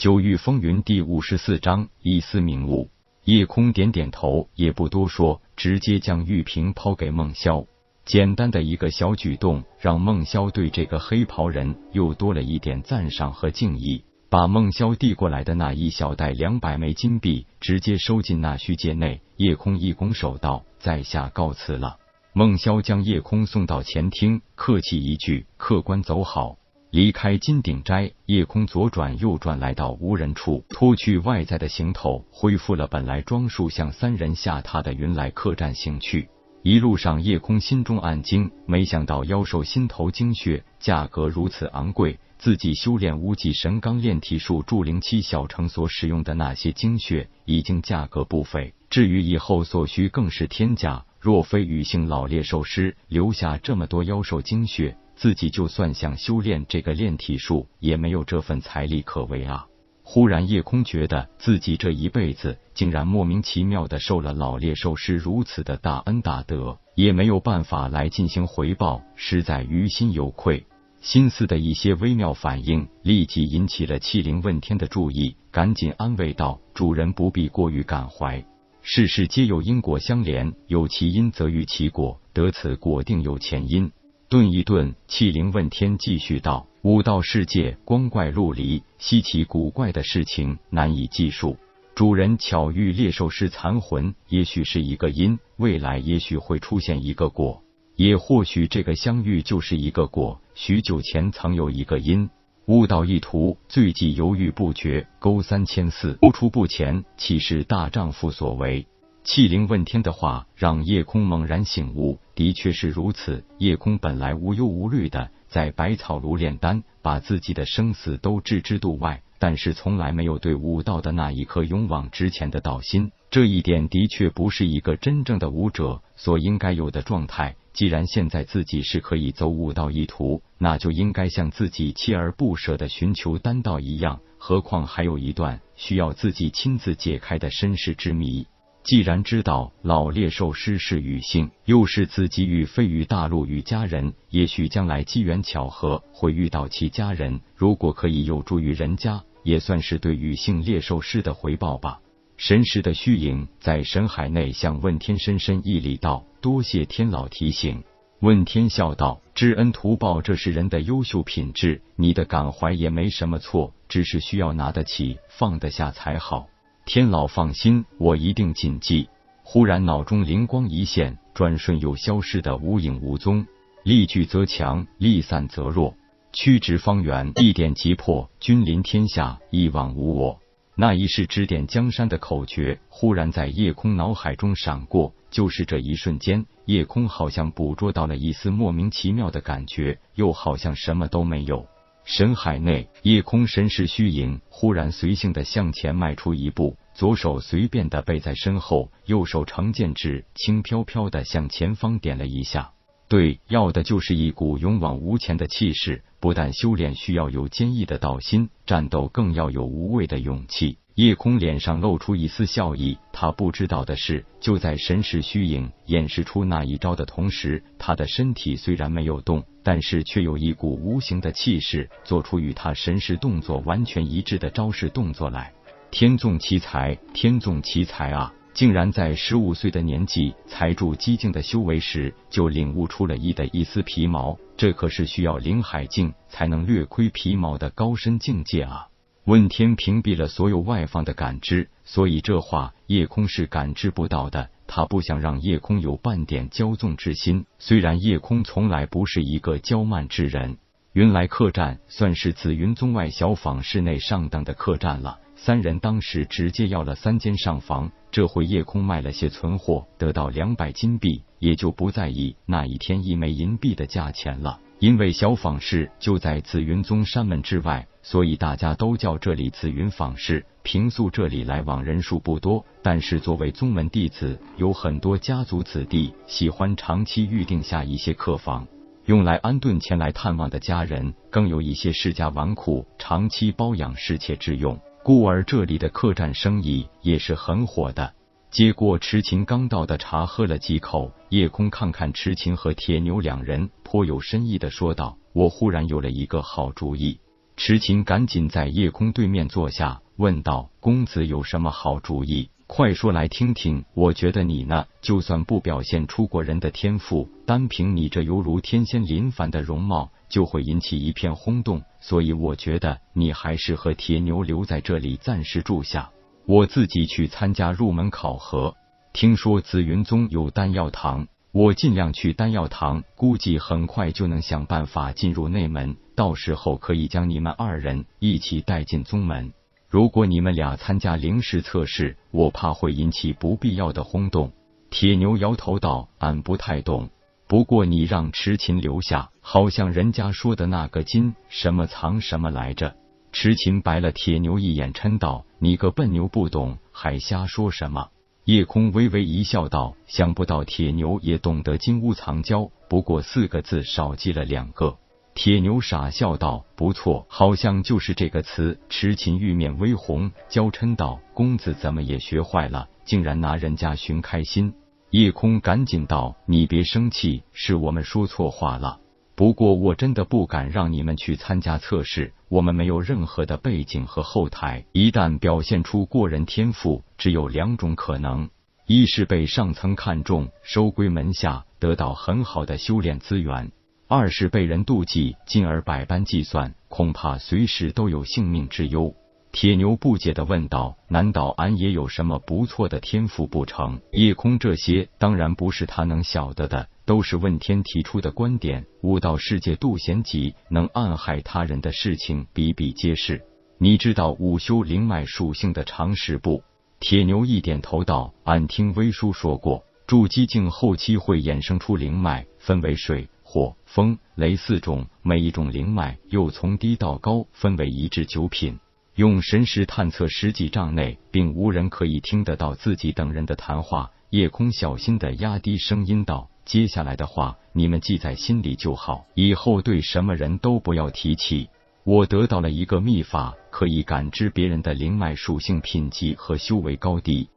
九域风云第五十四章一丝明悟。夜空点点头，也不多说，直接将玉瓶抛给孟萧。简单的一个小举动，让孟萧对这个黑袍人又多了一点赞赏和敬意。把孟萧递过来的那一小袋两百枚金币直接收进那虚界内。夜空一拱手道：“在下告辞了。”孟萧将夜空送到前厅，客气一句：“客官走好。”离开金顶斋，夜空左转右转来到无人处，脱去外在的行头，恢复了本来装束，向三人下榻的云来客栈行去。一路上，夜空心中暗惊，没想到妖兽心头精血价格如此昂贵，自己修炼无极神钢炼体术筑灵期小城所使用的那些精血，已经价格不菲。至于以后所需，更是天价。若非雨性老猎兽师留下这么多妖兽精血。自己就算想修炼这个炼体术，也没有这份财力可为啊！忽然，夜空觉得自己这一辈子竟然莫名其妙的受了老猎兽师如此的大恩大德，也没有办法来进行回报，实在于心有愧。心思的一些微妙反应，立即引起了气灵问天的注意，赶紧安慰道：“主人不必过于感怀，世事皆有因果相连，有其因则遇其果，得此果定有前因。”顿一顿，气灵问天继续道：“武道世界光怪陆离，稀奇古怪的事情难以计数。主人巧遇猎兽师残魂，也许是一个因，未来也许会出现一个果，也或许这个相遇就是一个果。许久前曾有一个因，悟道一途，最忌犹豫不决，勾三千四，不出不前，岂是大丈夫所为？”气灵问天的话让夜空猛然醒悟，的确是如此。夜空本来无忧无虑的在百草炉炼丹，把自己的生死都置之度外，但是从来没有对武道的那一颗勇往直前的道心。这一点的确不是一个真正的武者所应该有的状态。既然现在自己是可以走武道一途，那就应该像自己锲而不舍的寻求丹道一样。何况还有一段需要自己亲自解开的身世之谜。既然知道老猎兽师是羽性，又是自己与飞羽大陆与家人，也许将来机缘巧合会遇到其家人。如果可以有助于人家，也算是对羽性猎兽师的回报吧。神识的虚影在神海内向问天深深一礼道：“多谢天老提醒。”问天笑道：“知恩图报，这是人的优秀品质，你的感怀也没什么错，只是需要拿得起放得下才好。”天老放心，我一定谨记。忽然脑中灵光一现，转瞬又消失的无影无踪。力聚则强，力散则弱。曲直方圆，一点即破。君临天下，一往无我。那一世指点江山的口诀，忽然在夜空脑海中闪过。就是这一瞬间，夜空好像捕捉到了一丝莫名其妙的感觉，又好像什么都没有。神海内，夜空神识虚影忽然随性的向前迈出一步，左手随便的背在身后，右手成剑指，轻飘飘的向前方点了一下。对，要的就是一股勇往无前的气势。不但修炼需要有坚毅的道心，战斗更要有无畏的勇气。夜空脸上露出一丝笑意，他不知道的是，就在神识虚影演示出那一招的同时，他的身体虽然没有动，但是却有一股无形的气势，做出与他神识动作完全一致的招式动作来。天纵奇才，天纵奇才啊！竟然在十五岁的年纪，才助激静的修为时，就领悟出了一的一丝皮毛，这可是需要灵海境才能略窥皮毛的高深境界啊！问天屏蔽了所有外放的感知，所以这话夜空是感知不到的。他不想让夜空有半点骄纵之心。虽然夜空从来不是一个骄慢之人，云来客栈算是紫云宗外小坊室内上等的客栈了。三人当时直接要了三间上房。这回夜空卖了些存货，得到两百金币，也就不在意那一天一枚银币的价钱了。因为小坊市就在紫云宗山门之外。所以大家都叫这里紫云坊市。平素这里来往人数不多，但是作为宗门弟子，有很多家族子弟喜欢长期预定下一些客房，用来安顿前来探望的家人。更有一些世家纨绔长期包养侍妾之用，故而这里的客栈生意也是很火的。接过痴情刚倒的茶，喝了几口，夜空看看痴情和铁牛两人，颇有深意的说道：“我忽然有了一个好主意。”痴情赶紧在夜空对面坐下，问道：“公子有什么好主意？快说来听听。我觉得你呢，就算不表现出过人的天赋，单凭你这犹如天仙临凡的容貌，就会引起一片轰动。所以我觉得你还是和铁牛留在这里暂时住下，我自己去参加入门考核。听说紫云宗有丹药堂。”我尽量去丹药堂，估计很快就能想办法进入内门，到时候可以将你们二人一起带进宗门。如果你们俩参加灵石测试，我怕会引起不必要的轰动。铁牛摇头道：“俺不太懂，不过你让痴琴留下，好像人家说的那个金什么藏什么来着。”痴琴白了铁牛一眼，嗔道：“你个笨牛，不懂还瞎说什么？”夜空微微一笑，道：“想不到铁牛也懂得金屋藏娇，不过四个字少记了两个。”铁牛傻笑道：“不错，好像就是这个词。”痴琴玉面微红，娇嗔道：“公子怎么也学坏了，竟然拿人家寻开心？”夜空赶紧道：“你别生气，是我们说错话了。不过我真的不敢让你们去参加测试。”我们没有任何的背景和后台，一旦表现出过人天赋，只有两种可能：一是被上层看中，收归门下，得到很好的修炼资源；二是被人妒忌，进而百般计算，恐怕随时都有性命之忧。铁牛不解的问道：“难道俺也有什么不错的天赋不成？”夜空这些当然不是他能晓得的。都是问天提出的观点。悟道世界杜贤己能暗害他人的事情比比皆是。你知道武修灵脉属性的常识不？铁牛一点头道：“俺听微叔说过，筑基境后期会衍生出灵脉，分为水、火、风、雷四种，每一种灵脉又从低到高分为一至九品。用神识探测十几丈内，并无人可以听得到自己等人的谈话。”夜空小心的压低声音道。接下来的话，你们记在心里就好，以后对什么人都不要提起。我得到了一个秘法，可以感知别人的灵脉属性、品级和修为高低。